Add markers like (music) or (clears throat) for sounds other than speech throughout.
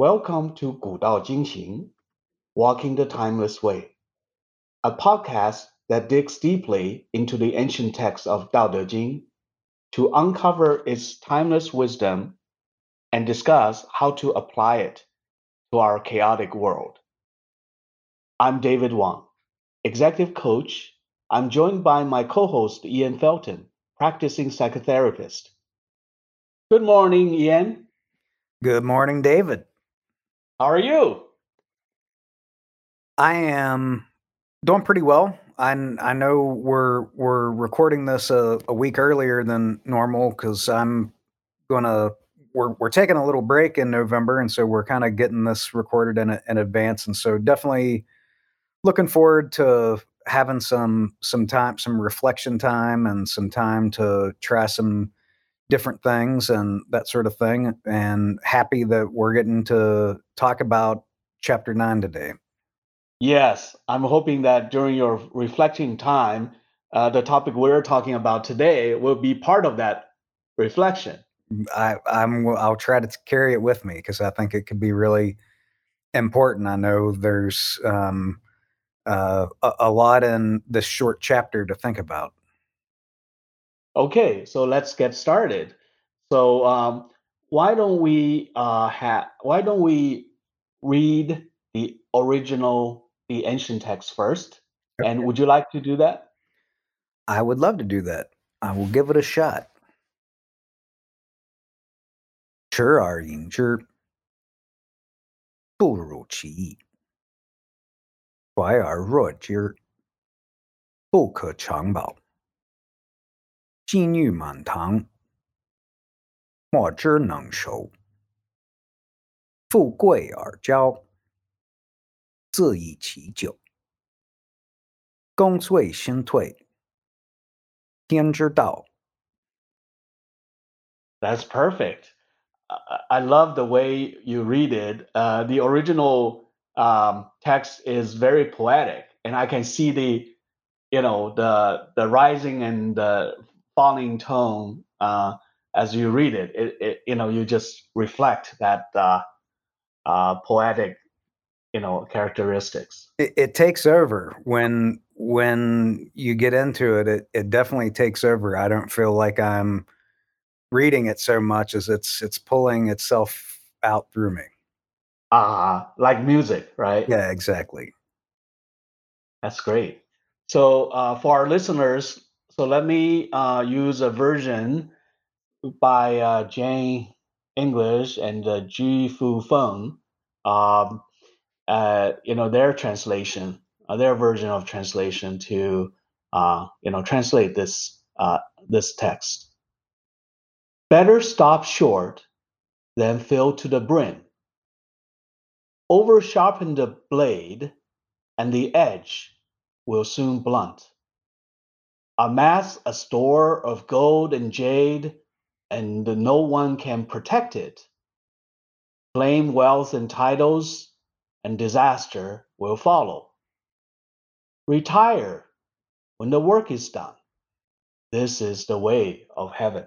Welcome to 古道今行, Walking the Timeless Way, a podcast that digs deeply into the ancient text of Tao Te Ching to uncover its timeless wisdom and discuss how to apply it to our chaotic world. I'm David Wang, executive coach. I'm joined by my co-host Ian Felton, practicing psychotherapist. Good morning, Ian. Good morning, David. How are you? I am doing pretty well. I I know we're we're recording this a, a week earlier than normal because I'm gonna we're we're taking a little break in November, and so we're kind of getting this recorded in in advance, and so definitely looking forward to having some some time, some reflection time, and some time to try some different things and that sort of thing. And happy that we're getting to talk about chapter nine today. Yes, I'm hoping that during your reflecting time, uh, the topic we're talking about today will be part of that reflection. I, I'm I'll try to carry it with me because I think it could be really important. I know there's um, uh, a, a lot in this short chapter to think about. Okay, so let's get started. So um, why don't we uh, have why don't we read the original the ancient text first? And would you like to do that? I would love to do that. I will give it a shot. 时而饮之，不辱其意；怀而若之，不可长保。 金玉满堂，莫之能守；富贵而骄，自以其咎。功遂身退，天之道。 That's perfect. I I love the way you read it. Uh, the original um, text is very poetic, and I can see the, you know, the the rising and the falling tone uh, as you read it. It, it. You know, you just reflect that uh, uh, poetic, you know, characteristics. It, it takes over when when you get into it, it. It definitely takes over. I don't feel like I'm reading it so much as it's it's pulling itself out through me. Uh, like music, right? Yeah, exactly. That's great. So uh, for our listeners, so let me uh, use a version by uh, Jane English and uh, Gia-Fu Feng. Um, uh, you know their translation, uh, their version of translation to uh, you know translate this uh, this text. Better stop short than fill to the brim. Over sharpen the blade, and the edge will soon blunt. Amass a store of gold and jade, and no one can protect it. Claim wealth and titles, and disaster will follow. Retire when the work is done. This is the way of heaven.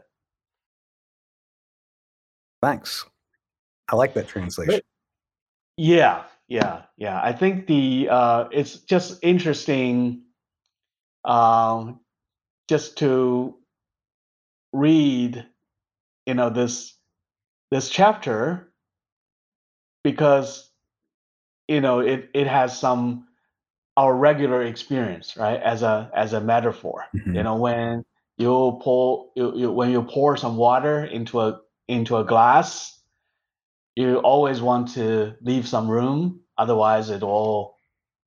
Thanks. I like that translation. Yeah, yeah, yeah. I think the uh, it's just interesting, um, just to read, you know, this this chapter because you know it it has some our regular experience, right? As a as a metaphor, you Mhm. know, when you pour you, you when you pour some water into a into a glass, you always want to leave some room, otherwise it all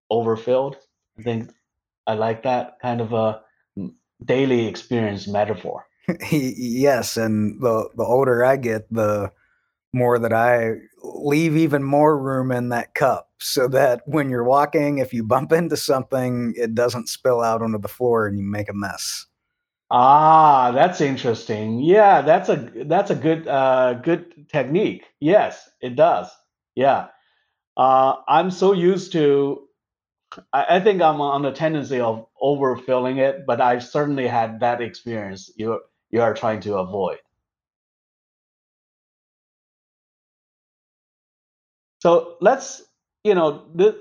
overfilled. I think I like that kind of a daily experience metaphor. (laughs) yes, and the the older I get, the more that I leave even more room in that cup so that when you're walking, if you bump into something, it doesn't spill out onto the floor and you make a mess. Ah, that's interesting. Yeah, that's a that's a good uh good technique. Yes, it does. Yeah. Uh I'm so used to I, I think I'm on the tendency of overfilling it, but I've certainly had that experience you you are trying to avoid. So let's, you know, the,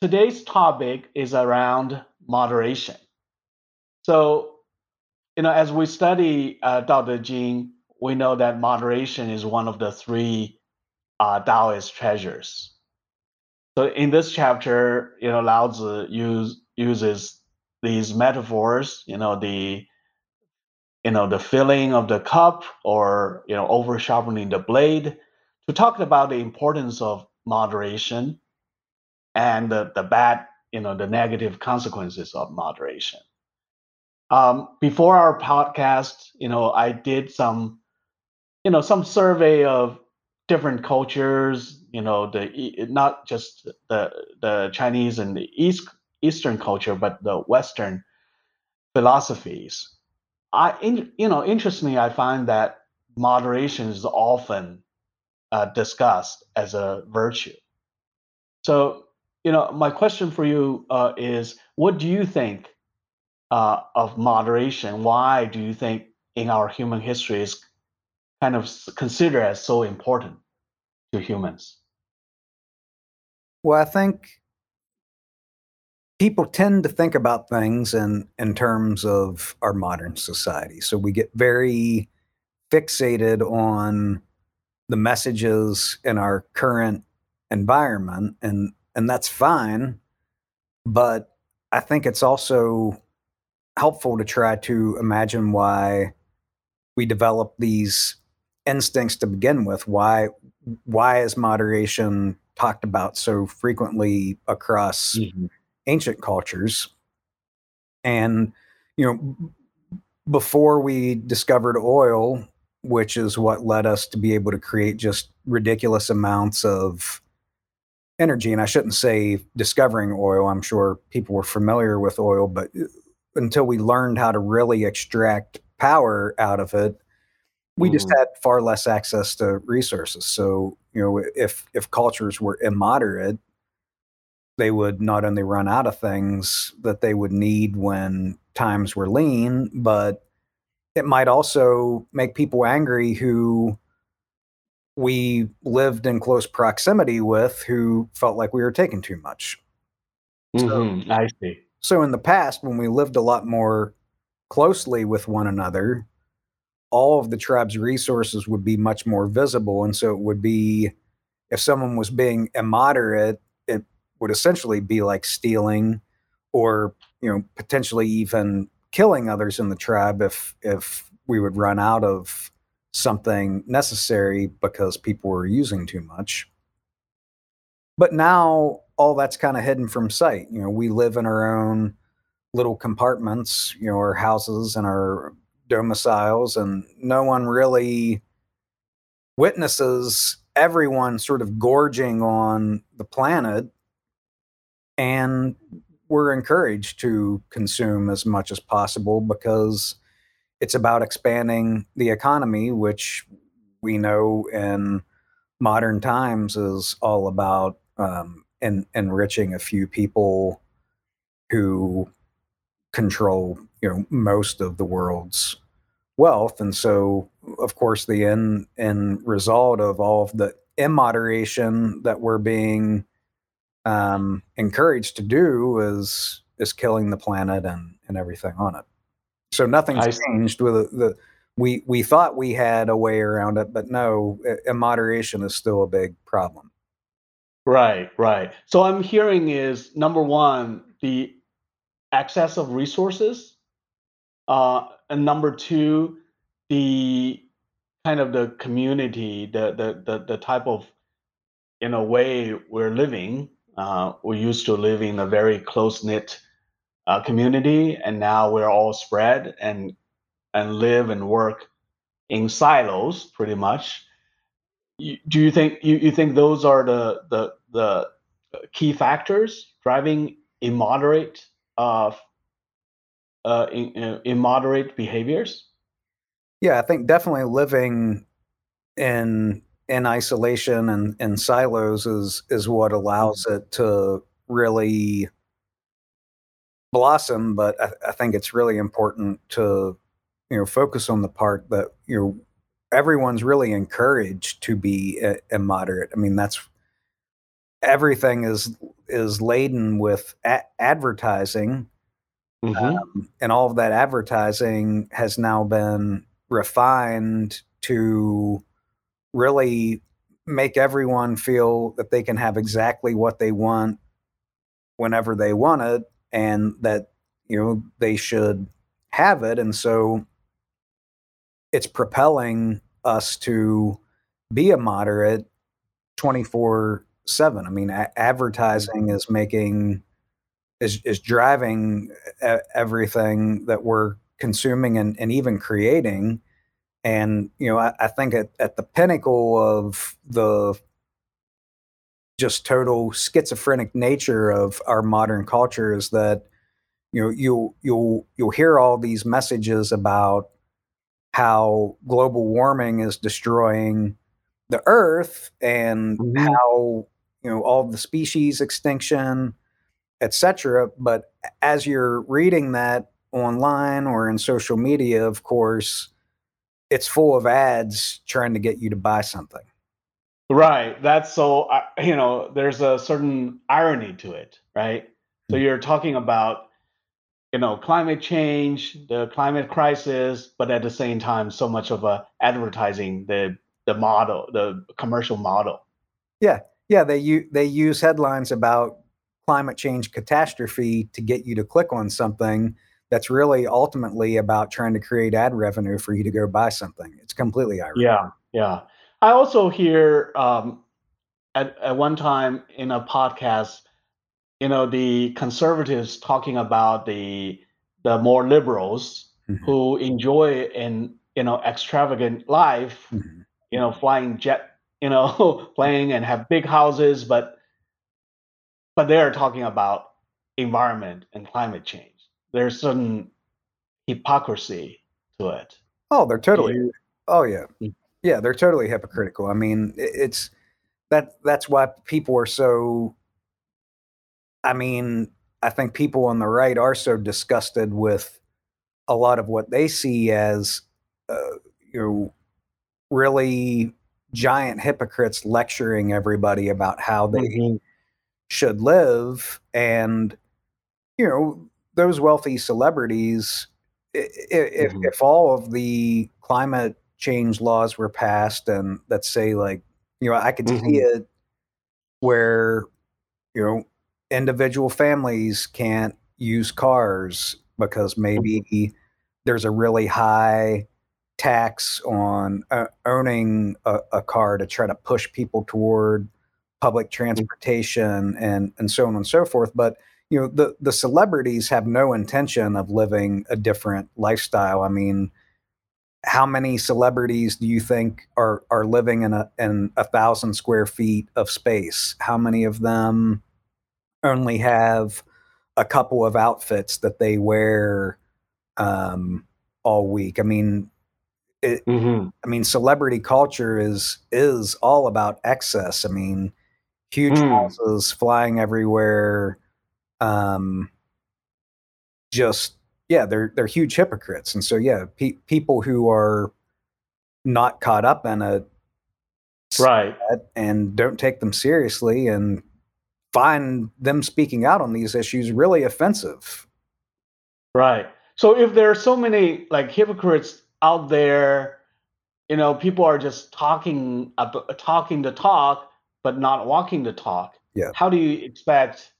today's topic is around moderation. So, you know, as we study uh, Dao De Jing, we know that moderation is one of the three uh, Taoist treasures. So in this chapter, you know, Lao Tzu use, uses these metaphors, you know, the you know the filling of the cup or you know over sharpening the blade to talk about the importance of moderation and the, the bad you know the negative consequences of moderation. Um, before our podcast you know i did some you know some survey of different cultures you know the not just the the chinese and the east eastern culture but the western philosophies. I in, you know interestingly i find that moderation is often uh, discussed as a virtue. So you know my question for you uh, is what do you think uh, of moderation? Why do you think in our human history is kind of consider as so important to humans well i think people tend to think about things in in terms of our modern society. So we get very fixated on the messages in our current environment and and that's fine, but I think it's also helpful to try to imagine why we develop these instincts to begin with. Why why is moderation talked about so frequently across mm-hmm ancient cultures. And, you know, before we discovered oil, which is what led us to be able to create just ridiculous amounts of energy. And I shouldn't say discovering oil, I'm sure people were familiar with oil, but uh, until we learned how to really extract power out of it, we just mm-hmm. had far less access to resources. So, you know, if if cultures were immoderate, they would not only run out of things that they would need when times were lean, but it might also make people angry who we lived in close proximity with who felt like we were taking too much. Mm-hmm. So, I see. So in the past, when we lived a lot more closely with one another, all of the tribe's resources would be much more visible. And so it would be if someone was being immoderate it would essentially be like stealing or you know potentially even killing others in the tribe if if we would run out of something necessary because people were using too much but now all that's kind of hidden from sight you know we live in our own little compartments you know our houses and our domiciles and no one really witnesses everyone sort of gorging on the planet and we're encouraged to consume as much as possible because it's about expanding the economy, which we know in modern times is all about um, en- enriching a few people who control, you know, most of the world's wealth. And so, of course, the end end result of all of the immoderation that we're being um, encouraged to do is is killing the planet and and everything on it. So nothing's changed with the, the we we thought we had a way around it, but no, immoderation is still a big problem. Right, right. So I'm hearing is number one the access of resources, uh, and number two the kind of the community, the the the, the type of in a way we're living uh, we used to live in a very close knit uh, community, and now we're all spread and and live and work in silos, pretty much. Do you think you, you think those are the the the key factors driving immoderate uh, uh, in, uh, immoderate behaviors? Yeah, I think definitely living in in isolation and in silos is is what allows mm-hmm. it to really blossom. But I, I think it's really important to you know focus on the part that you know everyone's really encouraged to be immoderate. I mean that's everything is is laden with a- advertising Mhm. um, and all of that advertising has now been refined to really make everyone feel that they can have exactly what they want whenever they want it and that you know they should have it. And so it's propelling us to be a moderate 24 7 i mean a- advertising is making is is driving everything that we're consuming and, and even creating and you know I, I think at, at the pinnacle of the just total schizophrenic nature of our modern culture is that you know you'll you'll you'll hear all these messages about how global warming is destroying the earth and Mhm. how you know all the species extinction etc but as you're reading that online or in social media of course it's full of ads trying to get you to buy something Right. That's so, you know, there's a certain irony to it, right? So Mm. you're talking about, you know, climate change, the climate crisis, but at the same time, so much of a advertising the the model, the commercial model. yeah yeah they u- they use headlines about climate change catastrophe to get you to click on something that's really ultimately about trying to create ad revenue for you to go buy something it's completely ironic Yeah, yeah. I also hear um, at at one time in a podcast, you know, the conservatives talking about the the more liberals Mhm, who enjoy an you know extravagant life, mhm. you know, flying jet, you know, (laughs) playing and have big houses, but but they are talking about environment and climate change. There's some hypocrisy to it. oh they're totally you? oh yeah Mm, yeah they're totally hypocritical i mean it's that that's why people are so i mean i think people on the right are so disgusted with a lot of what they see as uh, you know really giant hypocrites lecturing everybody about how they mhm, should live and you know those wealthy celebrities if mhm, if all of the climate change laws were passed and let's say like you know i could see mhm, it where you know individual families can't use cars because maybe there's a really high tax on uh, owning a, a car to try to push people toward public mhm, transportation and and so on and so forth but you know the the celebrities have no intention of living a different lifestyle. I mean how many celebrities do you think are are living in a in a thousand square feet of space? How many of them only have a couple of outfits that they wear um all week? I mean it, mhm, I mean, celebrity culture is is all about excess. I mean, huge mm. houses flying everywhere. Um, just yeah, they're they're huge hypocrites, and so yeah, pe- people who are not caught up in it see Right. and don't take them seriously and find them speaking out on these issues really offensive. Right. So if there are so many like hypocrites out there, you know, people are just talking talking the talk but not walking the talk. Yeah. How do you expect,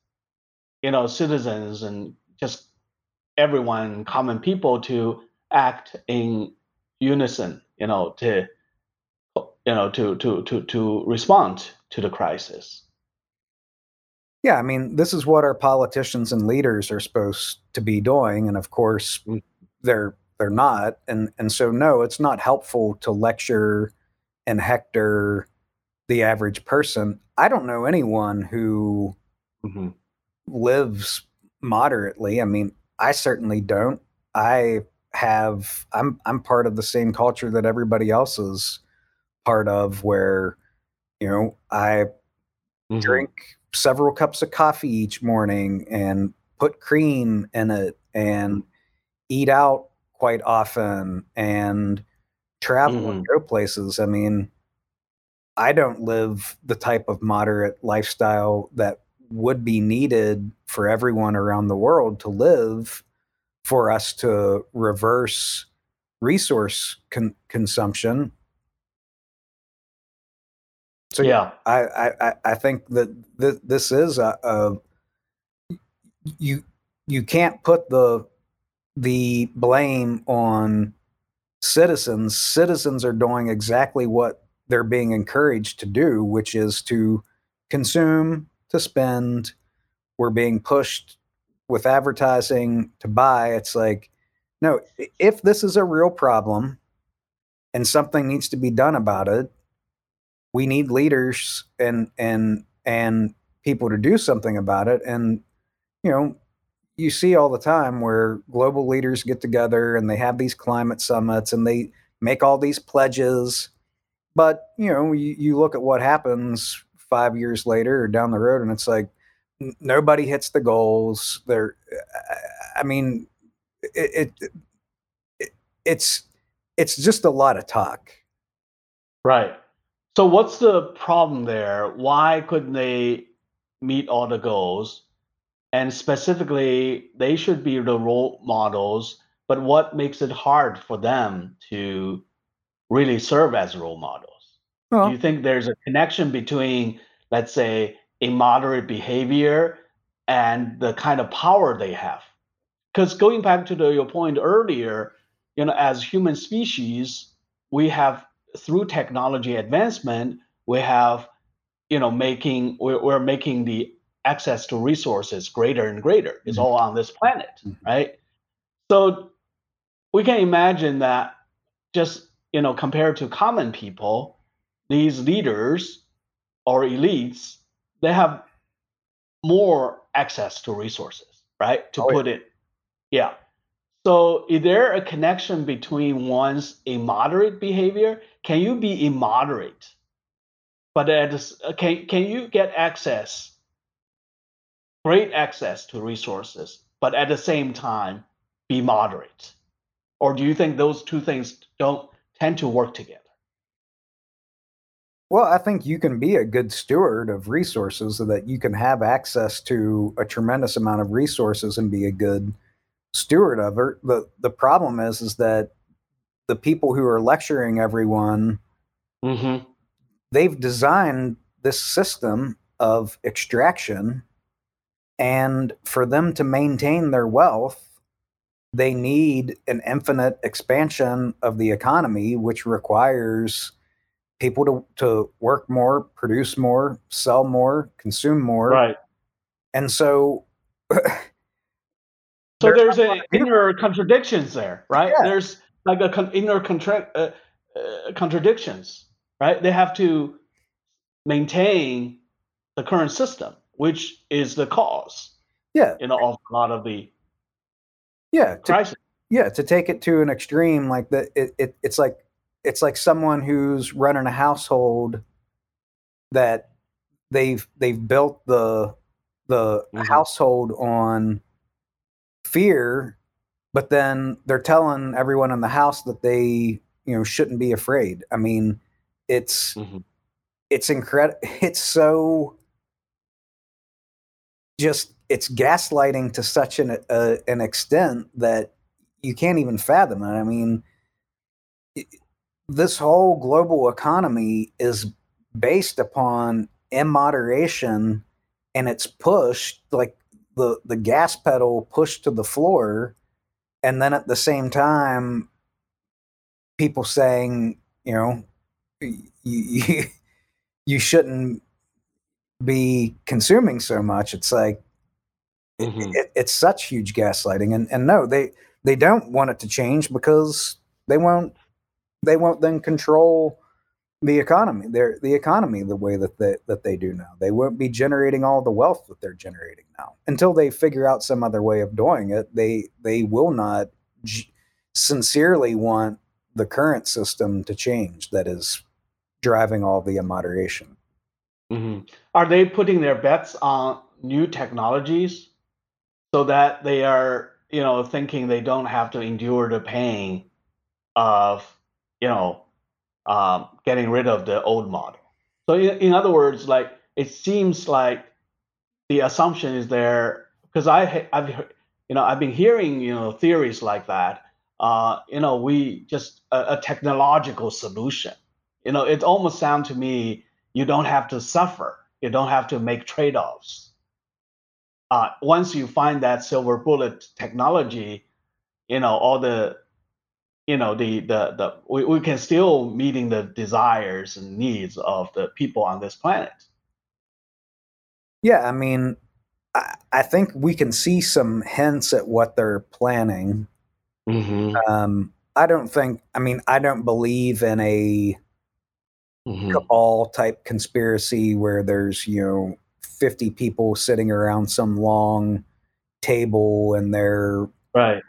you know, citizens and just everyone, common people to act in unison, you know, to you know, to to to to respond to the crisis? Yeah, I mean, this is what our politicians and leaders are supposed to be doing, and of course, Mm, they're they're not. And and so no, it's not helpful to lecture and hector the average person. I don't know anyone who mhm, lives moderately. I mean, I certainly don't. I have I'm I'm part of the same culture that everybody else is part of where, you know, I mhm, drink several cups of coffee each morning and put cream in it and mm, eat out quite often and travel and mhm, go places. I mean, I don't live the type of moderate lifestyle that would be needed for everyone around the world to live for us to reverse resource con- consumption. So Yeah. I, I, I- think that th- this is a, a you you can't put the the blame on citizens. Citizens are doing exactly what they're being encouraged to do, which is to consume, to spend. We're being pushed with advertising to buy. It's like, no, if this is a real problem and something needs to be done about it, we need leaders and and and people to do something about it. And you know, you see all the time where global leaders get together and they have these climate summits and they make all these pledges. But you know, you, you look at what happens five years later or down the road, and it's like n- nobody hits the goals. They're, I mean, it, it, it it's it's just a lot of talk. Right. So what's the problem there? Why couldn't they meet all the goals? And specifically, they should be the role models, but what makes it hard for them to really serve as role models? Do you think there's a connection between, let's say, a moderate behavior and the kind of power they have? Because going back to the, your point earlier, you know, as human species, we have through technology advancement, we have, you know, making we're, we're making the access to resources greater and greater. It's Mhm. all on this planet, Mhm. right? So we can imagine that just you know compared to common people, these leaders or elites, they have more access to resources, right? To Oh, yeah. put it, yeah. So is there a connection between one's immoderate behavior? Can you be immoderate, but at uh, can can you get access, great access to resources, but at the same time be moderate? Or do you think those two things don't tend to work together? Well, I think you can be a good steward of resources so that you can have access to a tremendous amount of resources and be a good steward of it. The the problem is is that the people who are lecturing everyone, Mm-hmm. they've designed this system of extraction and for them to maintain their wealth, they need an infinite expansion of the economy which requires people to, to work more, produce more, sell more, consume more. Right. And so (laughs) So There's a lot a of people- inner contradictions there, right? Yeah. There's like a con- inner contra- uh, uh, contradictions, right? They have to maintain the current system, which is the cause, yeah, you know, of a lot of the yeah, to, crisis. yeah, to take it to an extreme like that it, it it's like it's like someone who's running a household that they've they've built the the Mhm. household on fear but then they're telling everyone in the house that they you know shouldn't be afraid i mean it's Mhm. it's incredible (laughs) it's so just it's gaslighting to such an uh, an extent that you can't even fathom it. I mean it, this whole global economy is based upon immoderation and it's pushed like the the gas pedal pushed to the floor and then at the same time people saying you know you you, (laughs) you shouldn't be consuming so much. It's like Mhm. it, it's such huge gaslighting and and no they they don't want it to change because they won't they won't then control the economy. Their the economy the way that they that they do now. They won't be generating all the wealth that they're generating now. Until they figure out some other way of doing it they they will not g- sincerely want the current system to change that is driving all the immoderation. Mhm. Are they putting their bets on new technologies so that they are, you know, thinking they don't have to endure the pain of, you know, um, getting rid of the old model? So in, in other words, like it seems like the assumption is there because I I've you know I've been hearing you know theories like that. Uh, you know, we just a, a technological solution. You know, it almost sounds to me you don't have to suffer. You don't have to make trade-offs. Uh, once you find that silver bullet technology, you know all the you know the the the we, we can still meeting the desires and needs of the people on this planet yeah i mean i, I think we can see some hints at what they're planning mm-hmm. um i don't think i mean i don't believe in a mm-hmm. cabal type conspiracy where there's you know 50 people sitting around some long table and they're right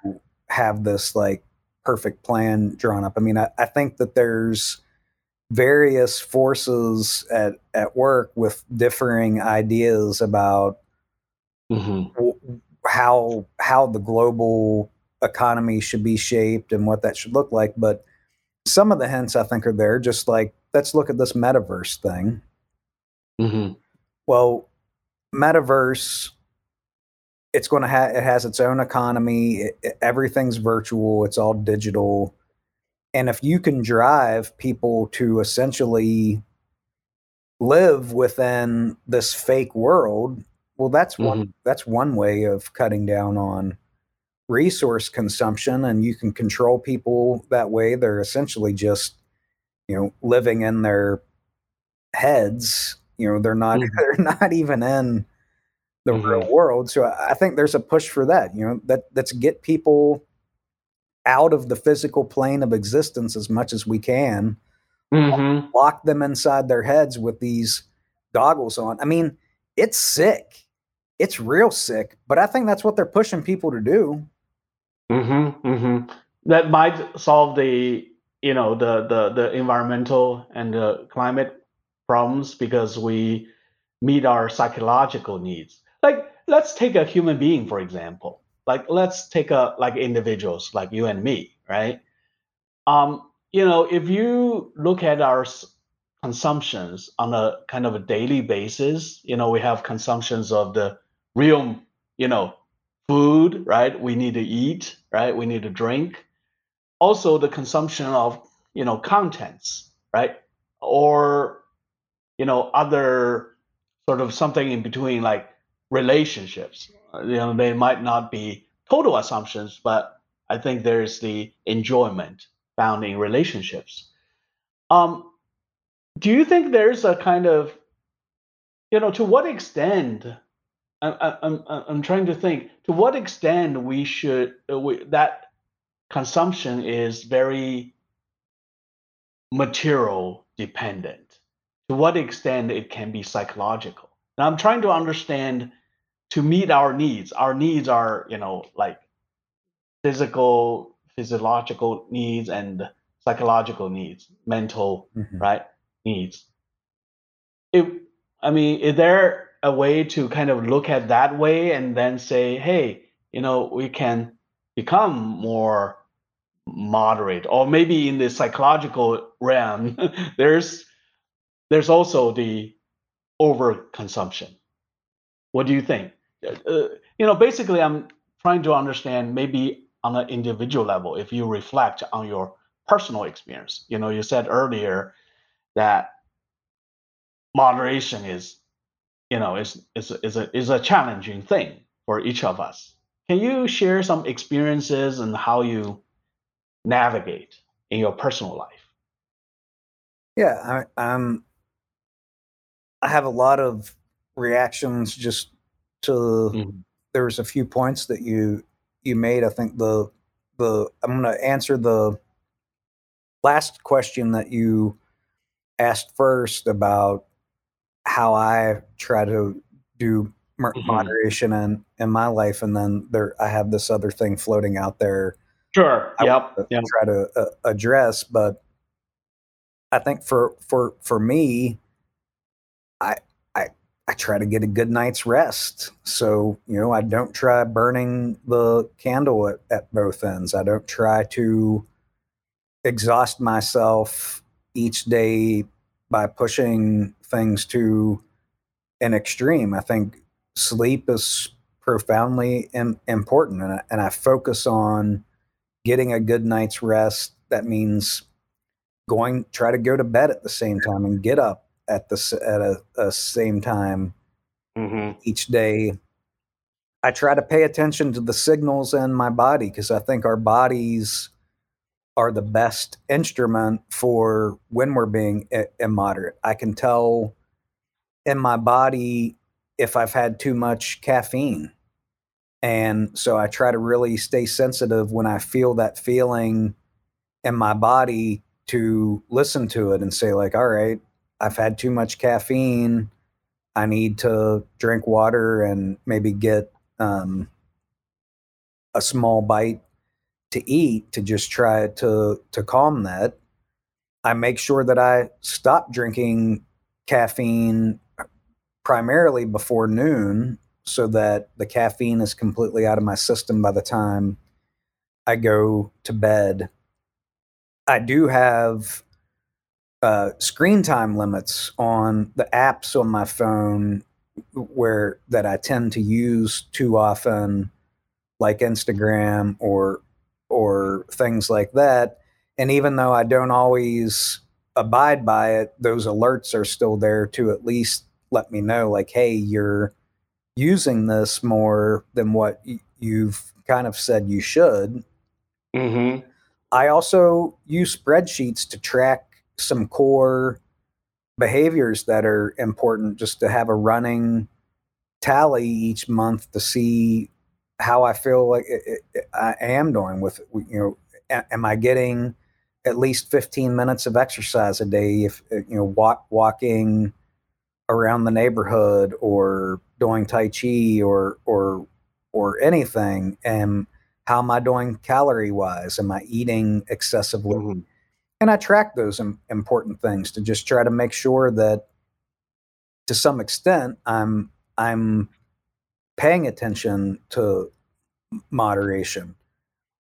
have this like perfect plan drawn up. I mean, I, I think that there's various forces at, at work with differing ideas about mm-hmm. w- how how the global economy should be shaped and what that should look like. But some of the hints I think are there. Just like let's look at this metaverse thing. Mm-hmm. Well, metaverse it's going to have it has its own economy it, it, everything's virtual it's all digital. And if you can drive people to essentially live within this fake world well that's mm-hmm. one that's one way of cutting down on resource consumption and you can control people that way. They're essentially just you know living in their heads you know they're not mm-hmm. (laughs) they're not even in the mm-hmm. real world. So I think there's a push for that. You know, that let's get people out of the physical plane of existence as much as we can. Mm-hmm. Lock them inside their heads with these goggles on. I mean, it's sick. It's real sick, but I think that's what they're pushing people to do. Mm-hmm, mm-hmm. That might solve the you know the the the environmental and the climate problems because we meet our psychological needs. Like let's take a human being for example. Like let's take a like individuals like you and me right? Um you know if you look at our consumptions on a kind of a daily basis you know we have consumptions of the real you know food right? We need to eat right? We need to drink. Also the consumption of you know contents right? Or you know other sort of something in between like relationships. You know, they might not be total assumptions, but I think there's the enjoyment found in relationships. Um, do you think there's a kind of, you know, to what extent? I, I'm I'm trying to think to what extent we should uh, we, that consumption is very material dependent. To what extent it can be psychological. Now I'm trying to understand to meet our needs. Our needs are, you know, like physical, physiological needs and psychological needs, mental, mm-hmm. right, needs. If I mean, is there a way to kind of look at that way and then say, hey, you know, we can become more moderate, or maybe in the psychological realm, (laughs) there's there's also the overconsumption. What do you think? uh, you know, basically, I'm trying to understand maybe on an individual level if you reflect on your personal experience. You know, you said earlier that moderation is, you know, is is is a is a challenging thing for each of us. Can you share some experiences and how you navigate in your personal life? Yeah, I, I'm. I have a lot of reactions just to mm-hmm. there's a few points that you you made. I think the the I'm going to answer the last question that you asked first about how I try to do mm-hmm. moderation in in my life, and then there I have this other thing floating out there. Sure. I yep. yep. Try to uh, address, but I think for for for me, I I try to get a good night's rest. So, you know, I don't try burning the candle at, at both ends. I don't try to exhaust myself each day by pushing things to an extreme. I think sleep is profoundly Im- important, and I, and I focus on getting a good night's rest. That means going try to go to bed at the same time and get up at the at a, a same time Mm-hmm. each day. I try to pay attention to the signals in my body because I think our bodies are the best instrument for when we're being i- immoderate. I can tell in my body if I've had too much caffeine. And so I try to really stay sensitive when I feel that feeling in my body to listen to it and say, like, all right, I've had too much caffeine. I need to drink water and maybe get um, a small bite to eat to just try to to calm that. I make sure that I stop drinking caffeine primarily before noon so that the caffeine is completely out of my system by the time I go to bed. I do have uh, screen time limits on the apps on my phone where that I tend to use too often, like Instagram or or things like that. And even though I don't always abide by it, those alerts are still there to at least let me know, like, hey, you're using this more than what y- you've kind of said you should. Mm-hmm. I also use spreadsheets to track some core behaviors that are important just to have a running tally each month to see how I feel like it, it, I am doing with you know am I getting at least 15 minutes of exercise a day if uh, you know walk walking around the neighborhood or doing tai chi or or or anything? And how am I doing calorie wise am I eating excessively? Mm-hmm. And I track those im- important things to just try to make sure that to some extent I'm I'm paying attention to moderation.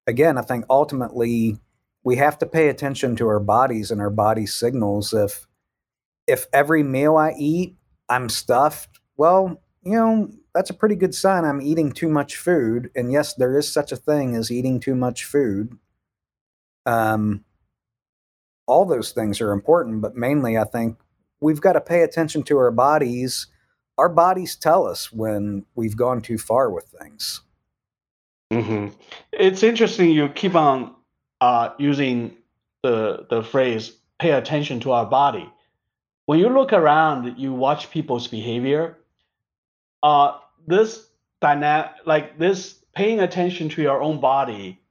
Again, I think ultimately we have to pay attention to our bodies and our body signals. If if every meal I eat I'm stuffed, well, you know, that's a pretty good sign I'm eating too much food. And yes, there is such a thing as eating too much food. Um, all those things are important, but mainly I think we've got to pay attention to our bodies. Our bodies tell us when we've gone too far with things. Mm-hmm. It's interesting you keep on uh, using the the phrase "pay attention to our body." When you look around, you watch people's behavior. Uh, this dynamic, like this, paying attention to your own body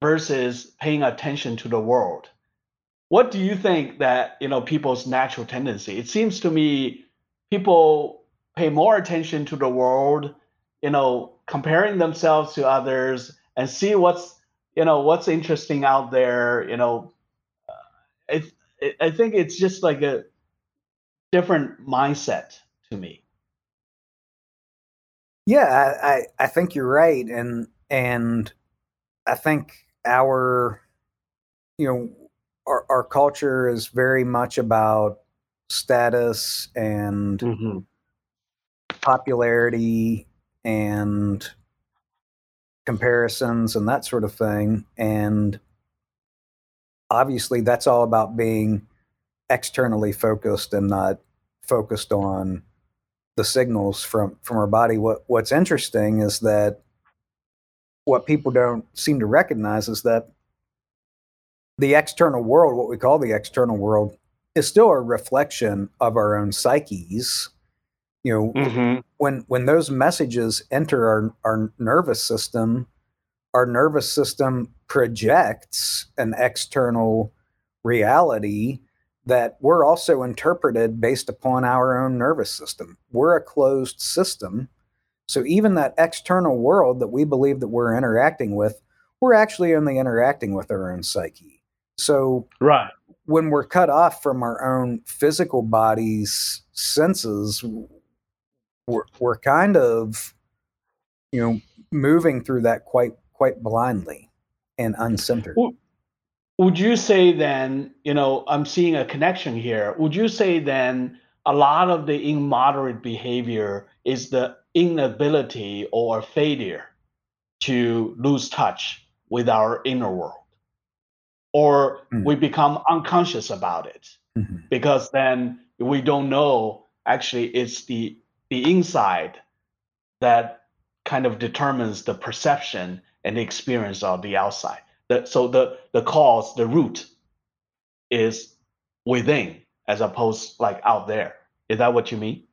versus paying attention to the world. What do you think that you know people's natural tendency? It seems to me people pay more attention to the world, you know, comparing themselves to others and see what's you know what's interesting out there. You know, uh, it, it, I think it's just like a different mindset to me. Yeah, I, I, I think you're right, and and I think our you know our, our culture is very much about status and Mm-hmm. popularity and comparisons and that sort of thing. And obviously, that's all about being externally focused and not focused on the signals from from our body. What What's interesting is that what people don't seem to recognize is that the external world, what we call the external world, is still a reflection of our own psyches. You know, Mm-hmm. when when those messages enter our, our nervous system, our nervous system projects an external reality that we're also interpreted based upon our own nervous system. We're a closed system. So even that external world that we believe that we're interacting with, we're actually only interacting with our own psyche. So Right. when we're cut off from our own physical body's senses, we're, we're kind of, you know, moving through that quite quite blindly and uncentered. Would you say then, you know, I'm seeing a connection here. Would you say then a lot of the immoderate behavior is the inability or failure to lose touch with our inner world. Or mm. we become unconscious about it mm-hmm. because then we don't know actually it's the the inside that kind of determines the perception and the experience of the outside. The, so the the cause, the root is within as opposed like out there. Is that what you mean?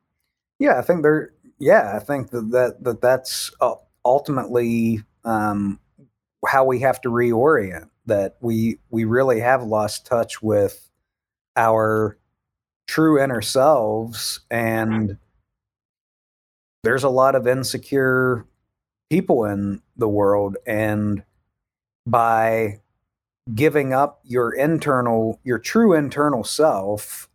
Yeah, I think there. Yeah, I think that that, that that's uh, ultimately um, how we have to reorient. That we we really have lost touch with our true inner selves, and there's a lot of insecure people in the world, and by giving up your internal, your true internal self,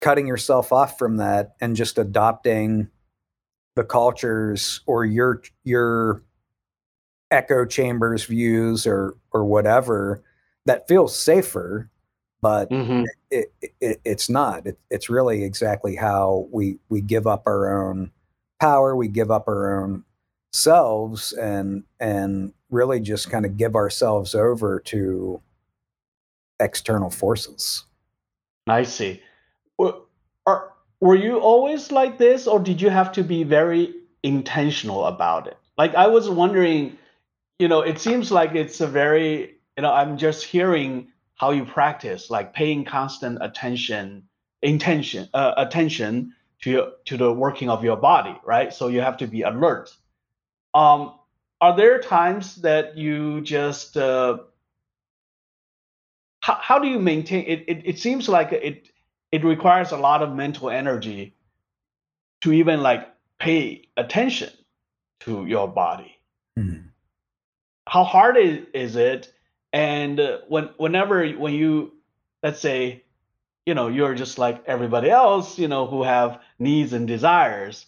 cutting yourself off from that and just adopting the cultures or your your echo chambers views or or whatever that feels safer but mm-hmm. it, it, it, it's not it, it's really exactly how we we give up our own power we give up our own selves and and really just kind of give ourselves over to external forces. I see. Are, were you always like this, or did you have to be very intentional about it? Like I was wondering, you know, it seems like it's a very, you know, I'm just hearing how you practice, like paying constant attention, intention, uh, attention to your, to the working of your body, right? So you have to be alert. Um, are there times that you just uh, how, how do you maintain it, it it seems like it it requires a lot of mental energy to even like pay attention to your body mm-hmm. How hard is, is it? And uh, when whenever when you let's say you know you're just like everybody else you know who have needs and desires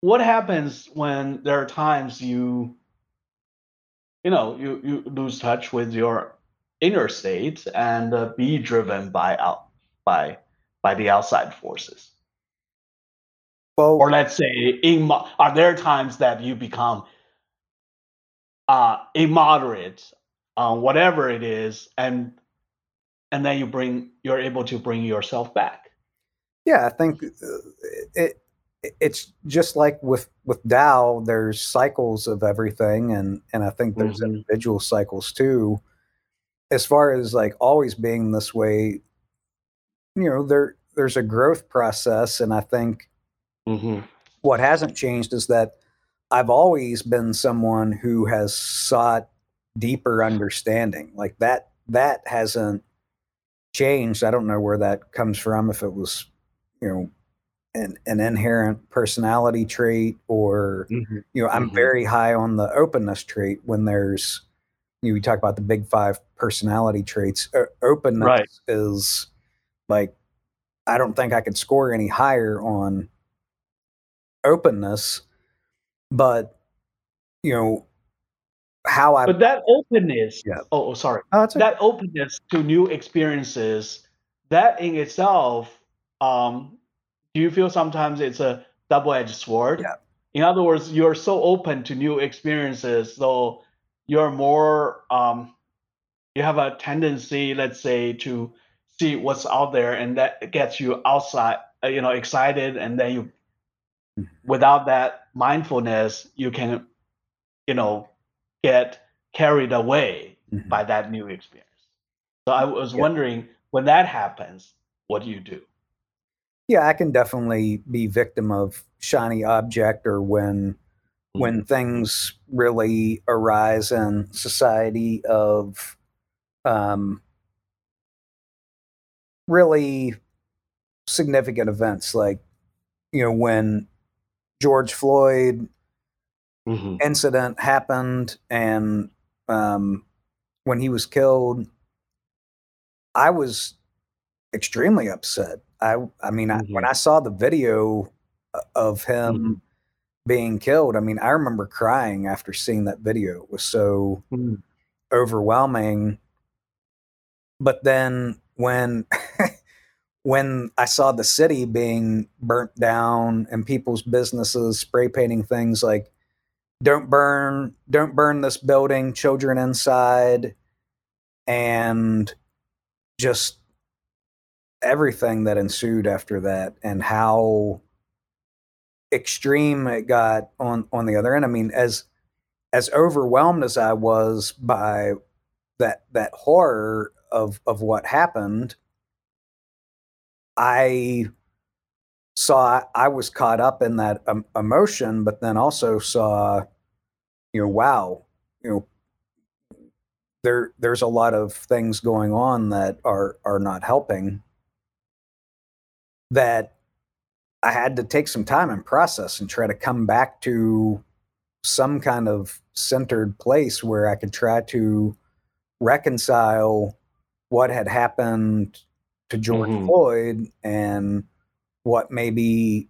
what happens when there are times you you know you, you lose touch with your inner state and uh, be driven by out by by the outside forces? Well or let's say in are there times that you become uh immoderate on whatever it is and and then you bring you're able to bring yourself back yeah i think uh, it it's just like with with Tao, there's cycles of everything, and and I think there's mm-hmm. individual cycles too. As far as like always being this way, you know, there there's a growth process, and I think mm-hmm. what hasn't changed is that I've always been someone who has sought deeper understanding. Like that that hasn't changed. I don't know where that comes from. If it was, you know, an, an inherent personality trait or mm-hmm. you know i'm mm-hmm. very high on the openness trait when there's you know, we talk about the big five personality traits uh, openness right. is like i don't think i could score any higher on openness but you know how i but that openness yeah. oh, oh sorry oh, okay. that openness to new experiences that in itself um do you feel sometimes it's a double-edged sword? Yeah. In other words, you're so open to new experiences, so you're more um, you have a tendency, let's say, to see what's out there, and that gets you outside, uh, you know, excited, and then you. Without that mindfulness, you can, you know, get carried away mm-hmm. by that new experience. So I was yeah. wondering when that happens, what do you do? yeah, I can definitely be victim of shiny object or when mm-hmm. when things really arise in society of um, really significant events like you know when George Floyd mm-hmm. incident happened and um, when he was killed, I was extremely upset I I mean, mm-hmm. I, when I saw the video uh, of him mm-hmm. being killed, I mean, I remember crying after seeing that video. It was so mm-hmm. overwhelming. But then when (laughs) when I saw the city being burnt down and people's businesses spray painting things like don't burn don't burn this building children inside and just everything that ensued after that and how extreme it got on on the other end. I mean as as overwhelmed as i was by that that horror of of what happened i saw i was caught up in that um, emotion but then also saw you know wow you know there there's a lot of things going on that are are not helping that I had to take some time and process and try to come back to some kind of centered place where I could try to reconcile what had happened to George mm-hmm. Floyd and what maybe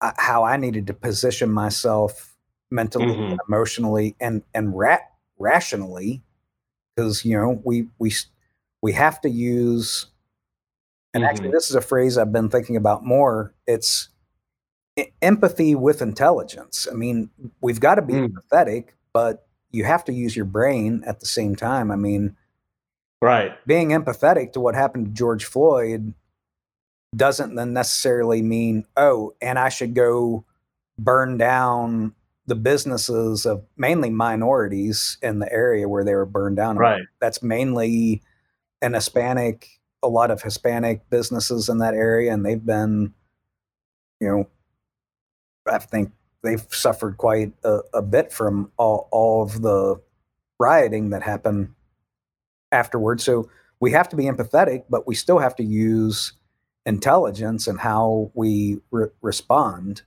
uh, how I needed to position myself mentally mm-hmm. and emotionally and and ra- rationally because you know we we we have to use and mm-hmm. actually, this is a phrase I've been thinking about more. It's empathy with intelligence. I mean, we've got to be mm. empathetic, but you have to use your brain at the same time. I mean, right. Being empathetic to what happened to George Floyd doesn't then necessarily mean, oh, and I should go burn down the businesses of mainly minorities in the area where they were burned down. Right. That's mainly an Hispanic a lot of Hispanic businesses in that area, and they've been, you know, I think they've suffered quite a, a bit from all, all of the rioting that happened afterwards. So we have to be empathetic, but we still have to use intelligence and how we re- respond.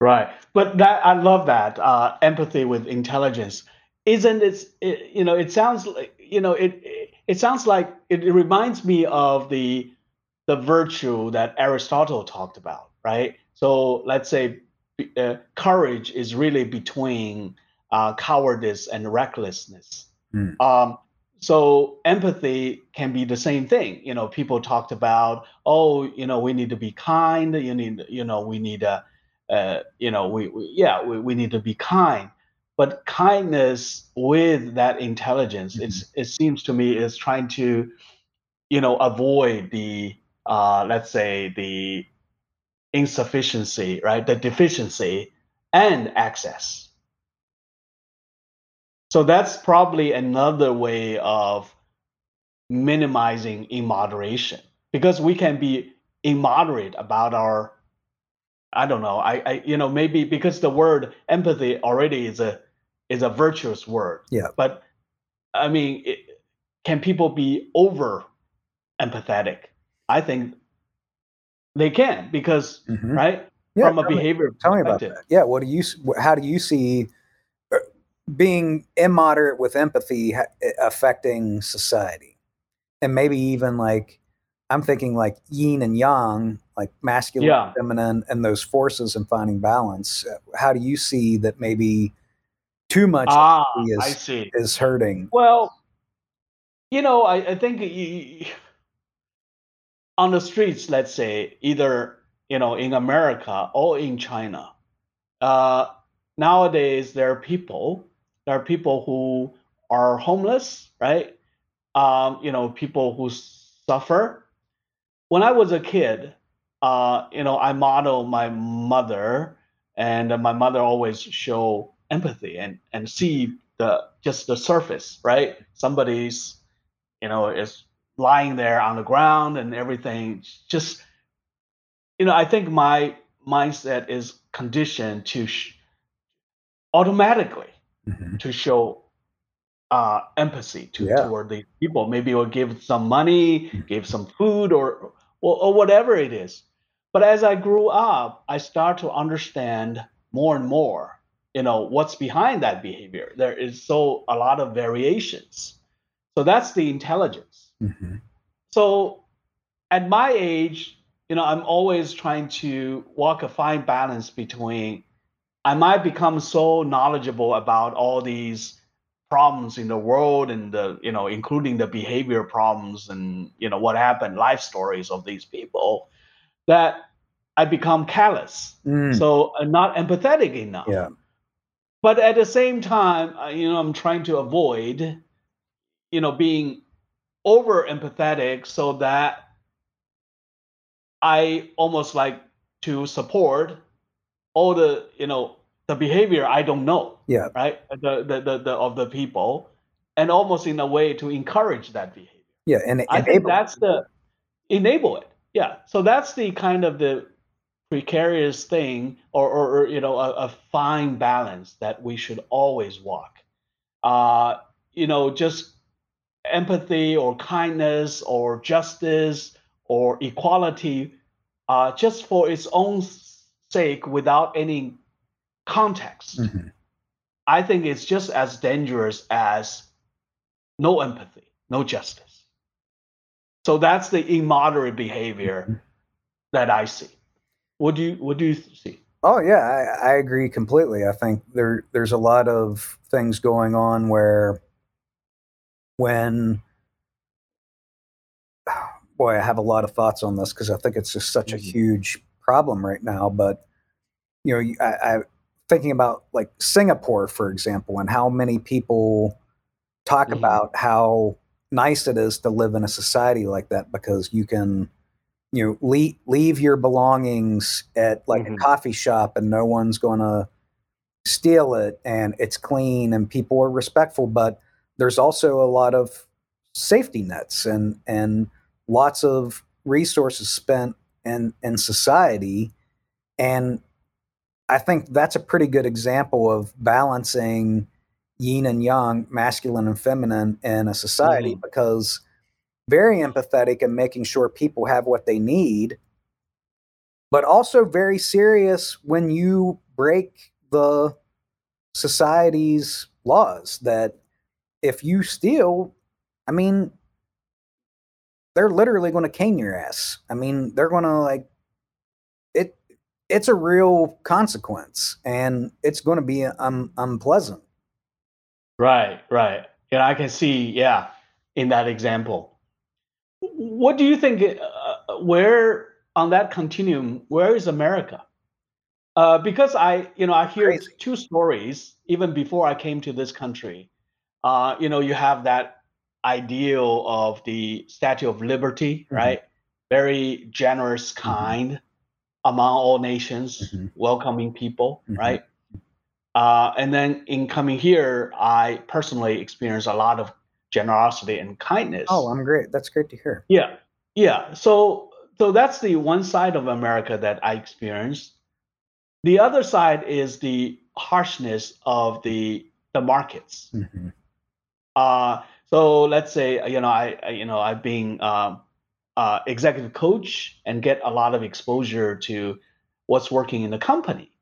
Right, but that I love that uh, empathy with intelligence. Isn't it, it? You know, it sounds like you know it, it it sounds like it, it reminds me of the the virtue that Aristotle talked about, right? So let's say uh, courage is really between uh, cowardice and recklessness. Mm. Um, so empathy can be the same thing. You know, people talked about, oh, you know, we need to be kind. You need, you know, we need a, uh, you know, we, we yeah, we, we need to be kind but kindness with that intelligence mm-hmm. it seems to me is trying to you know avoid the uh, let's say the insufficiency right the deficiency and access so that's probably another way of minimizing immoderation because we can be immoderate about our i don't know I, I you know maybe because the word empathy already is a is a virtuous word. Yeah. But I mean, it, can people be over empathetic? I think they can because mm-hmm. right yeah, from a behavior. Me, tell me about that. Yeah. What do you? How do you see being immoderate with empathy affecting society, and maybe even like I'm thinking like yin and yang, like masculine, yeah. feminine, and those forces and finding balance. How do you see that maybe too much ah, is, I see. is hurting. Well, you know, I, I think you, on the streets, let's say, either you know in America or in China, uh, nowadays there are people, there are people who are homeless, right? Um, you know, people who suffer. When I was a kid, uh, you know, I model my mother, and my mother always show empathy and and see the just the surface, right? Somebody's, you know, is lying there on the ground and everything. Just, you know, I think my mindset is conditioned to sh- automatically mm-hmm. to show uh, empathy to yeah. toward these people. Maybe we'll give some money, mm-hmm. give some food, or, or or whatever it is. But as I grew up, I start to understand more and more you know what's behind that behavior there is so a lot of variations so that's the intelligence mm-hmm. so at my age you know i'm always trying to walk a fine balance between i might become so knowledgeable about all these problems in the world and the you know including the behavior problems and you know what happened life stories of these people that i become callous. Mm, so uh, not empathetic enough. Yeah. but at the same time uh, you know i'm trying to avoid you know being over empathetic so that i almost like to support all the you know the behavior i don't know Yeah. right the the, the, the of the people and almost in a way to encourage that behavior Yeah. And i think enable- that's the enable it yeah so that's the kind of the precarious thing or, or, or you know a, a fine balance that we should always walk uh you know just empathy or kindness or justice or equality uh just for its own sake without any context Mhm. I think it's just as dangerous as no empathy, no justice. So that's the immoderate behavior Mhm. that I see. What do you what do you see? Oh yeah, I, I agree completely. I think there there's a lot of things going on where when (sighs) boy, I have a lot of thoughts on this because I think it's just such a Mhm. huge problem right now. But you know, I, I thinking about like Singapore, for example, and how many people talk Mhm. about how nice it is to live in a society like that because you can you know leave, leave your belongings at like Mhm. a coffee shop and no one's going to steal it and it's clean and people are respectful but there's also a lot of safety nets and and lots of resources spent in in society. And i think that's a pretty good example of balancing yin and yang masculine and feminine in a society mm-hmm. because very empathetic and making sure people have what they need but also very serious when you break the society's laws that if you steal i mean they're literally going to cane your ass i mean they're going to like it it's a real consequence and it's going to be um, unpleasant Right, right. And I can see, yeah, in that example. What do you think? Uh, where on that continuum? Where is America? Uh, because I, you know, I hear Crazy. two stories even before I came to this country. Uh, you know, you have that ideal of the Statue of Liberty, Mhm. right? Very generous, kind among all nations, Mhm. welcoming people, Mhm. right? Uh, and then in coming here, I personally experienced a lot of generosity and kindness. oh i'm great that's great to hear Yeah, yeah. So so that's the one side of America that I experienced. The other side is the harshness of the the markets. Mhm. Uh, so let's say you know I, I you know I've been um, uh, executive coach and get a lot of exposure to what's working in the company.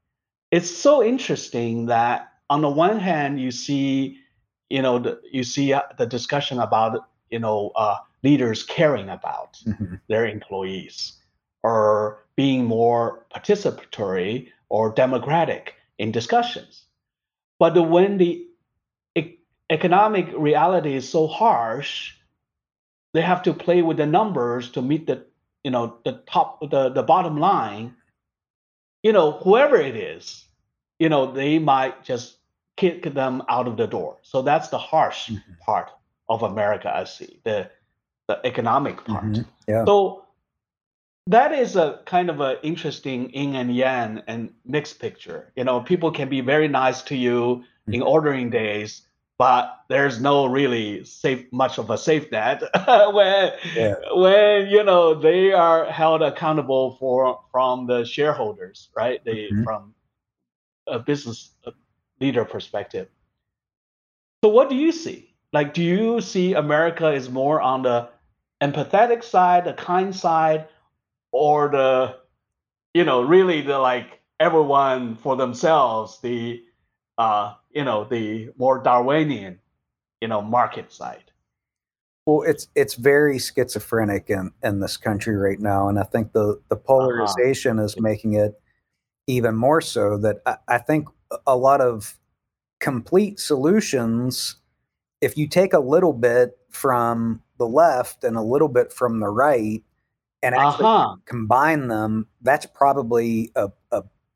It's so interesting that on the one hand you see you know the, you see uh, the discussion about you know uh, leaders caring about Mhm. their employees or being more participatory or democratic in discussions. But when the economic reality is so harsh, they have to play with the numbers to meet the you know the top the, the bottom line. You know, whoever it is, you know, they might just kick them out of the door. So that's the harsh Mhm. part of America I see, the the economic part. Mhm. yeah So that is a kind of a interesting yin and yang and mixed picture. You know, people can be very nice to you in ordering days, but there's no really safe much of a safe net (laughs) when Yeah. when you know they are held accountable for from the shareholders, right? They Mhm. from a business uh, leader perspective. So what do you see? Like, do you see America is more on the empathetic side, the kind side, or the, you know, really the like everyone for themselves, the, uh, you know, the more Darwinian, you know, market side? Well, it's it's very schizophrenic in, in this country right now, and I think the the polarization is making it even more so. That I, I think a lot of complete solutions if you take a little bit from the left and a little bit from the right and actually Uh-huh. combine them, that's probably a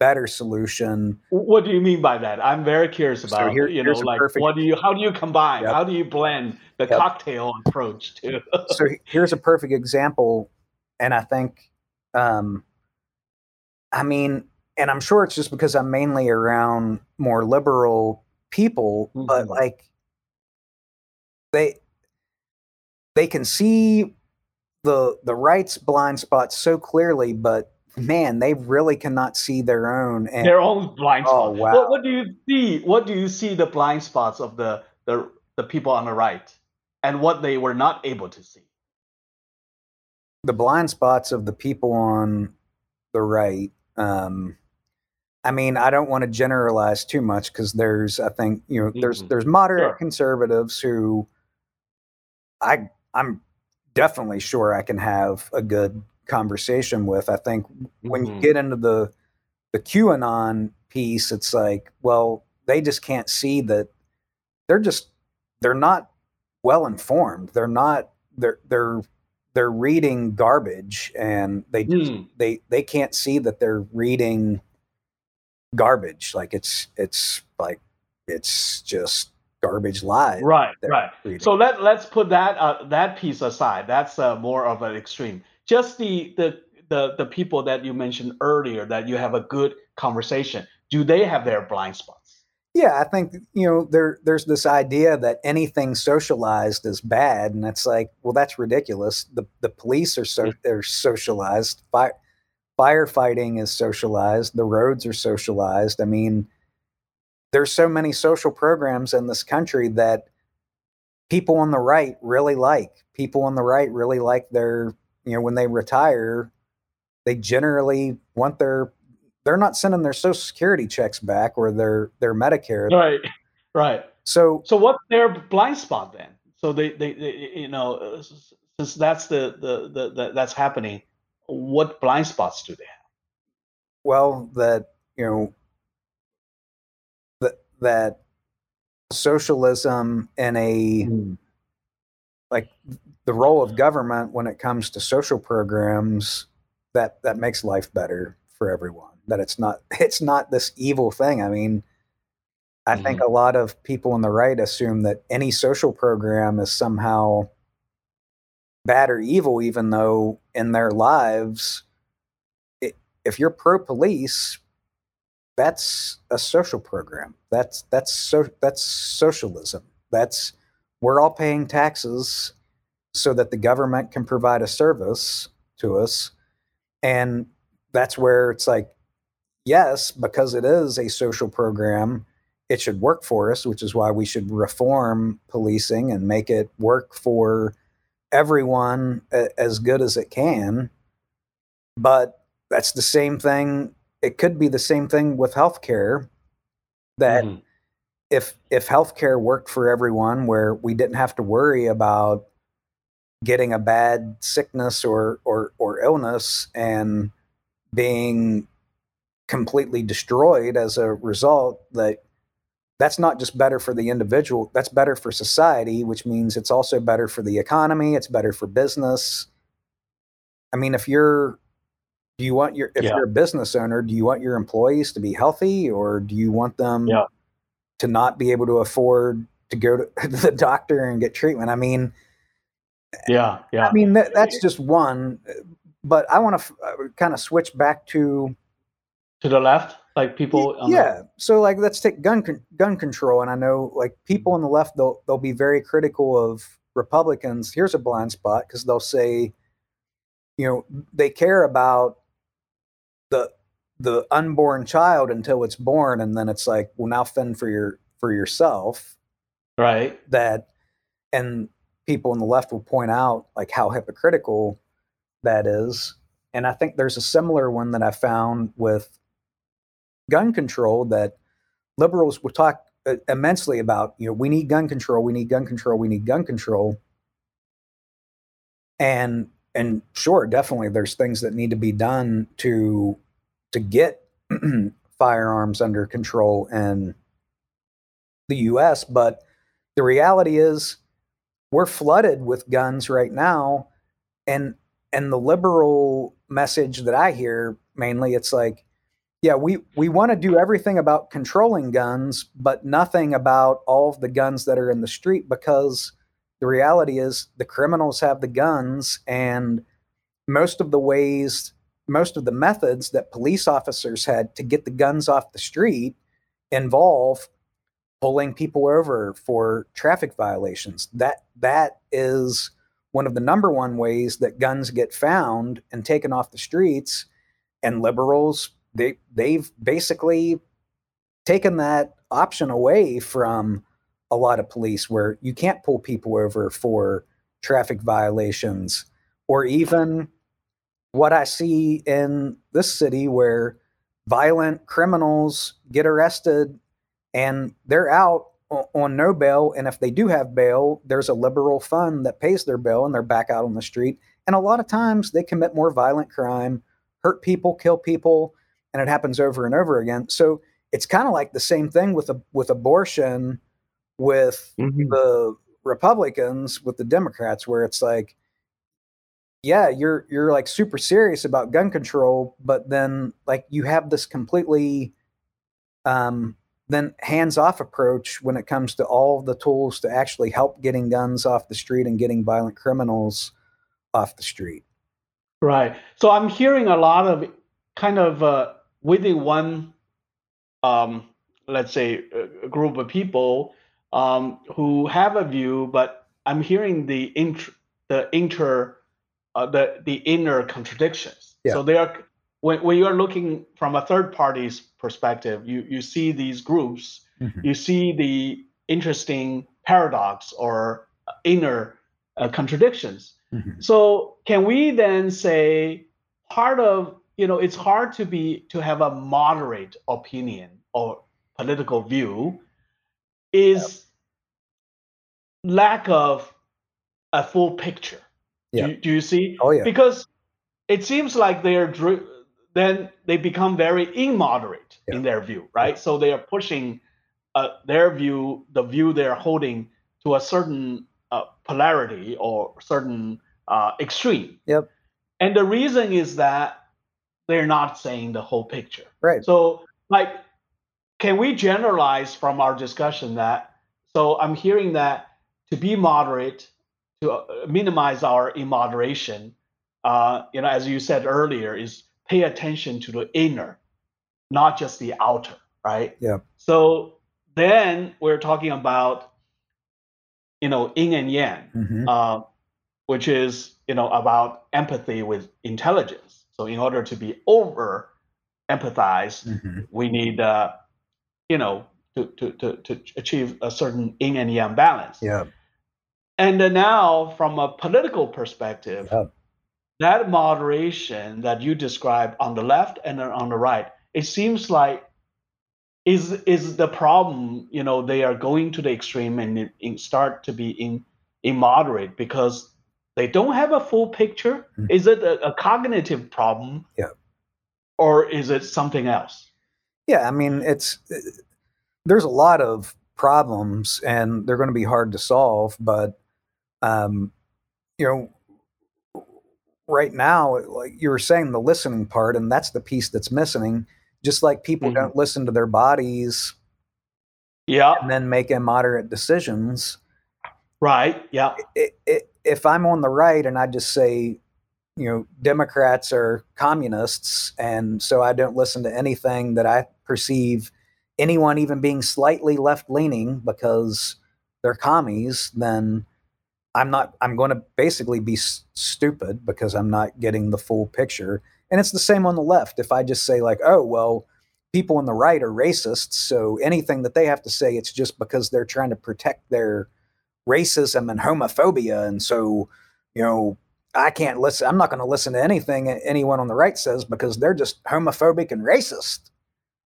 better solution. What do you mean by that? I'm very curious So about, here- you know, like perfect- what do you how do you combine? Yep. How do you blend the Yep. cocktail approach to (laughs) so here's a perfect example and i think um i mean and i'm sure it's just because i'm mainly around more liberal people but Mhm. like they they can see the the right's blind spots so clearly but man they really cannot see their own and their own blind Oh, wow. What, what do you see? What do you see the blind spots of the, the the people on the right and what they were not able to see? the blind spots of the people on the right um i mean i don't want to generalize too much because there's i think you know there's Mhm. there's moderate Sure. conservatives who i i'm definitely sure i can have a good conversation with i think when you Mhm. get into the the qanon piece it's like well they just can't see that they're just they're not well informed they're not they're they're they're reading garbage and they Mm. they they can't see that they're reading garbage like it's it's like it's just garbage lies Right, right. reading. So let let's put that uh, that piece aside. That's uh, more of an extreme. Just the, the the the people that you mentioned earlier that you have a good conversation. Do they have their blind spots? Yeah, I think you know there there's this idea that anything socialized is bad, and it's like, well, that's ridiculous. The the police are so mm. they're socialized. Fire, firefighting is socialized. The roads are socialized. I mean, there's so many social programs in this country that people on the right really like. People on the right really like their you know when they retire, they generally want their they're not sending their social security checks back or their their medicare Right, right. so So what's their blind spot then? So they, they, they you know, since that's the, the, the, the that's happening, what blind spots do they have? well that you know that that socialism in a hmm. like the role of government when it comes to social programs that that makes life better for everyone that it's not (laughs) it's not this evil thing. I mean i think mm-hmm. a lot of people on the right assume that any social program is somehow bad or evil even though in their lives i if you're pro police that's a social program. That's that's so that's socialism. That's we're all paying taxes so that the government can provide a service to us and that's where it's like yes because it is a social program it should work for us which is why we should reform policing and make it work for everyone as good as it can but that's the same thing it could be the same thing with healthcare that Mhm. if if healthcare worked for everyone where we didn't have to worry about getting a bad sickness or or or illness and being completely destroyed as a result that that's not just better for the individual that's better for society which means it's also better for the economy it's better for business i mean if you're do you want your if Yeah. you're a business owner do you want your employees to be healthy or do you want them Yeah. to not be able to afford to go to (laughs) the doctor and get treatment i mean Yeah, yeah. I mean, that, that's just one, but I want to f- uh, kind of switch back to to the left, like people. on the- yeah. So like, let's take gun con- gun control, and I know like people on the left they'll they'll be very critical of Republicans. Here's a blind spot because they'll say, you know, they care about the the unborn child until it's born, and then it's like, well, now fend for your for yourself. right. that and people on the left will point out like how hypocritical that is. And i think there's a similar one that i found with gun control that liberals will talk uh, immensely about you know we need gun control we need gun control we need gun control. And and sure definitely there's things that need to be done to to get (clears throat) firearms under control in the US but the reality is we're flooded with guns right now and and the liberal message that I hear mainly it's like yeah, we we want to do everything about controlling guns, but nothing about all of the guns that are in the street because the reality is the criminals have the guns and most of the ways most of the methods that police officers had to get the guns off the street involve pulling people over for traffic violations. That that is one of the number one ways that guns get found and taken off the streets. And liberals, they they've basically taken that option away from a lot of police where you can't pull people over for traffic violations or even what I see in this city where violent criminals get arrested and they're out on no bail. And if they do have bail, there's a liberal fund that pays their bail and they're back out on the street. And a lot of times they commit more violent crime, hurt people, kill people, and it happens over and over again. So it's kind of like the same thing with a, with abortion with mm-hmm. the Republicans, with the Democrats, where it's like, yeah, you're you're like super serious about gun control, but then like you have this completely um then hands-off approach when it comes to all the tools to actually help getting guns off the street and getting violent criminals off the street. Right. So I'm hearing a lot of kind of uh, within one, um, let's say, a group of people um, who have a view, but I'm hearing the inter, the inter, uh, the the inner contradictions. Yeah. So they are when, when you're looking from a third party's perspective, you, you see these groups, mm-hmm. you see the interesting paradox or inner uh, contradictions. Mm-hmm. So can we then say part of you know it's hard to be to have a moderate opinion or political view is yep. lack of a full picture. Yep. Do, do you see? Oh yeah. Because it seems like they're then they become very immoderate yeah. in their view, right? So they are pushing uh, their view, the view they're holding, to a certain uh, polarity or certain uh, extreme. Yep. And the reason is that they're not saying the whole picture. Right. So, like, can we generalize from our discussion that? So I'm hearing that to be moderate, to uh, minimize our immoderation, uh, you know, as you said earlier, is pay attention to the inner, not just the outer, right? Yeah. So then we're talking about, you know, yin and yang, mm-hmm. uh, which is, you know, about empathy with intelligence. So in order to be over empathized, mm-hmm. we need, uh, you know, to, to, to, to achieve a certain yin and yang balance. Yeah. And now, from a political perspective, yeah that moderation that you described on the left and on the right, it seems like is is the problem. You know, they are going to the extreme and start to be in immoderate because they don't have a full picture. Mm-hmm. Is it a, a cognitive problem? Yeah. Or is it something else? Yeah, I mean, it's there's a lot of problems and they're going to be hard to solve, but um, you know, right now, like you were saying, the listening part, and that's the piece that's missing. Just like people mm-hmm. don't listen to their bodies, yeah, and then make immoderate decisions. Right. Yeah. It, it, if I'm on the right and I just say, you know, Democrats are communists, and so I don't listen to anything that I perceive anyone even being slightly left leaning because they're commies, then I'm not, I'm going to basically be s- stupid because I'm not getting the full picture. And it's the same on the left. If I just say, like, oh, well, people on the right are racists. So anything that they have to say, it's just because they're trying to protect their racism and homophobia. And so, you know, I can't listen. I'm not going to listen to anything anyone on the right says because they're just homophobic and racist.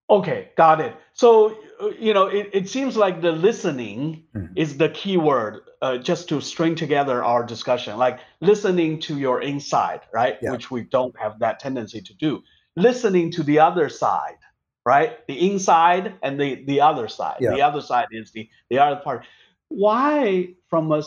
Okay, got it. So, you know, it, it seems like the listening mm-hmm. is the key word uh, just to string together our discussion, like listening to your inside, right? Yeah. Which we don't have that tendency to do. Listening to the other side, right? The inside and the the other side. Yeah. The other side is the the other part. why, from a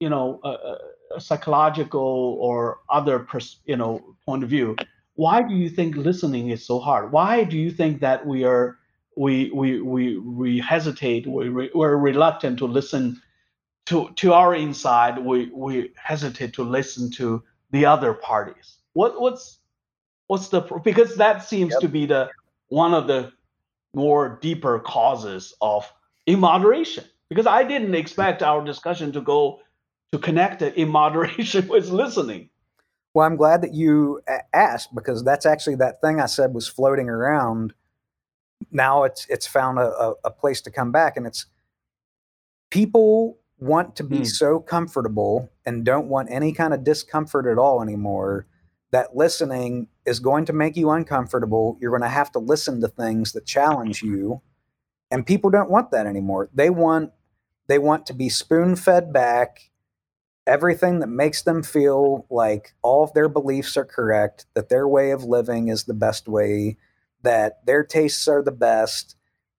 you know a, a psychological or other pers- you know point of view, why do you think listening is so hard? Why do you think that we are we we we we hesitate, we we're reluctant to listen to to our inside, we we hesitate to listen to the other parties. What what's what's the because that seems Yep. to be the one of the more deeper causes of immoderation. Because I didn't expect our discussion to go to connect it immoderation (laughs) with listening. Well, I'm glad that you asked because that's actually that thing I said was floating around. Now it's it's found a, a, place to come back, and it's people want to be Hmm. so comfortable and don't want any kind of discomfort at all anymore that listening is going to make you uncomfortable. You're going to have to listen to things that challenge you, and people don't want that anymore. They want they want to be spoon fed back everything that makes them feel like all of their beliefs are correct, that their way of living is the best way, that their tastes are the best,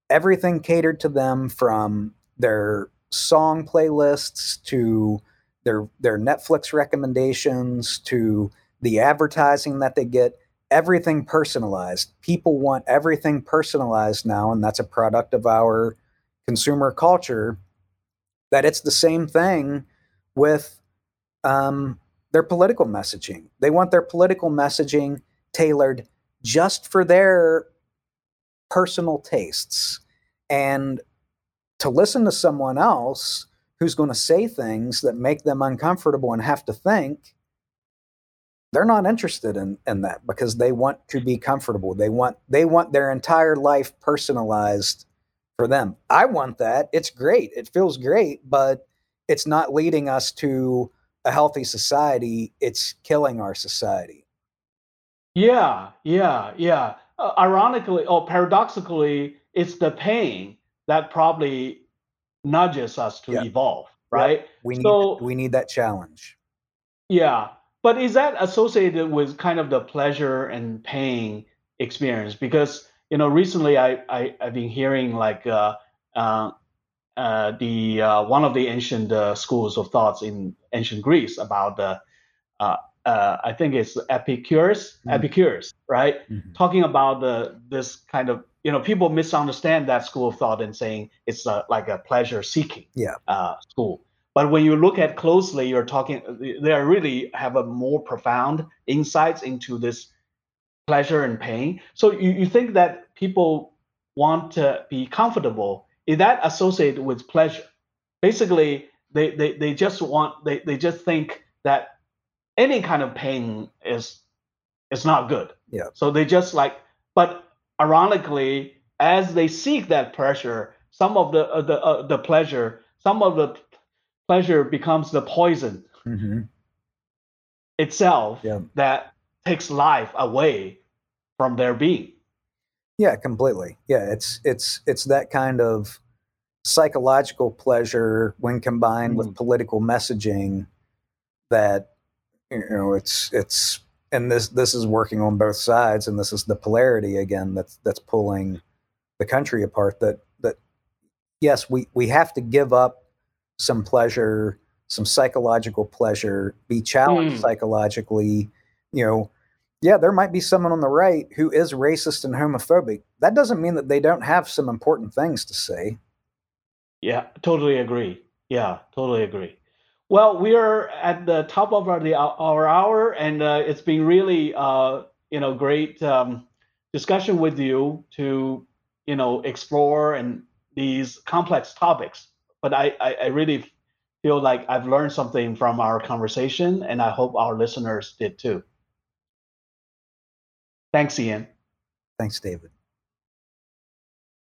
everything catered to them from their song playlists to their their Netflix recommendations to the advertising that they get, everything personalized. People want everything personalized now and that's a product of our consumer culture that it's the same thing with um, their political messaging. They want their political messaging tailored just for their personal tastes. And to listen to someone else who's going to say things that make them uncomfortable and have to think, they're not interested in, in that because they want to be comfortable. They want they want their entire life personalized for them. I want that. It's great. It feels great, but it's not leading us to a healthy society. It's killing our society. Yeah, yeah, yeah. Uh, ironically or paradoxically, it's the pain that probably nudges us to Yeah. evolve, right? We need So we need that challenge. Yeah, but is that associated with kind of the pleasure and pain experience? Because you know, recently I, I I've been hearing like uh, uh, uh, the uh, one of the ancient uh, schools of thoughts in ancient Greece about the uh, I think it's Epicurus, Mm. Epicurus, right? Mhm. Talking about the this kind of you know people misunderstand that school of thought and saying it's a, like a pleasure seeking Yeah. uh, school. But when you look at closely, you're talking they are really have a more profound insights into this pleasure and pain. So you, you think that people want to be comfortable. Is that associated with pleasure? Basically, they, they, they just want they, they just think that any kind of pain is is not good. Yeah. So they just like but ironically, as they seek that pressure, some of the uh, the uh, the pleasure, some of the pleasure becomes the poison Mhm. itself Yeah. that takes life away from their being. Yeah, completely. Yeah, it's it's it's that kind of psychological pleasure when combined with Mm. political messaging that you know it's it's and this this is working on both sides and this is the polarity again that's that's pulling the country apart that that yes we we have to give up some pleasure some psychological pleasure be challenged Mm. psychologically you know yeah there might be someone on the right who is racist and homophobic that doesn't mean that they don't have some important things to say Yeah, totally agree. Yeah, totally agree. Well, we are at the top of our the our hour, and uh, it's been really uh, you know great um, discussion with you to you know explore and these complex topics. But I, I I really feel like I've learned something from our conversation, and I hope our listeners did too. Thanks, Ian. thanks david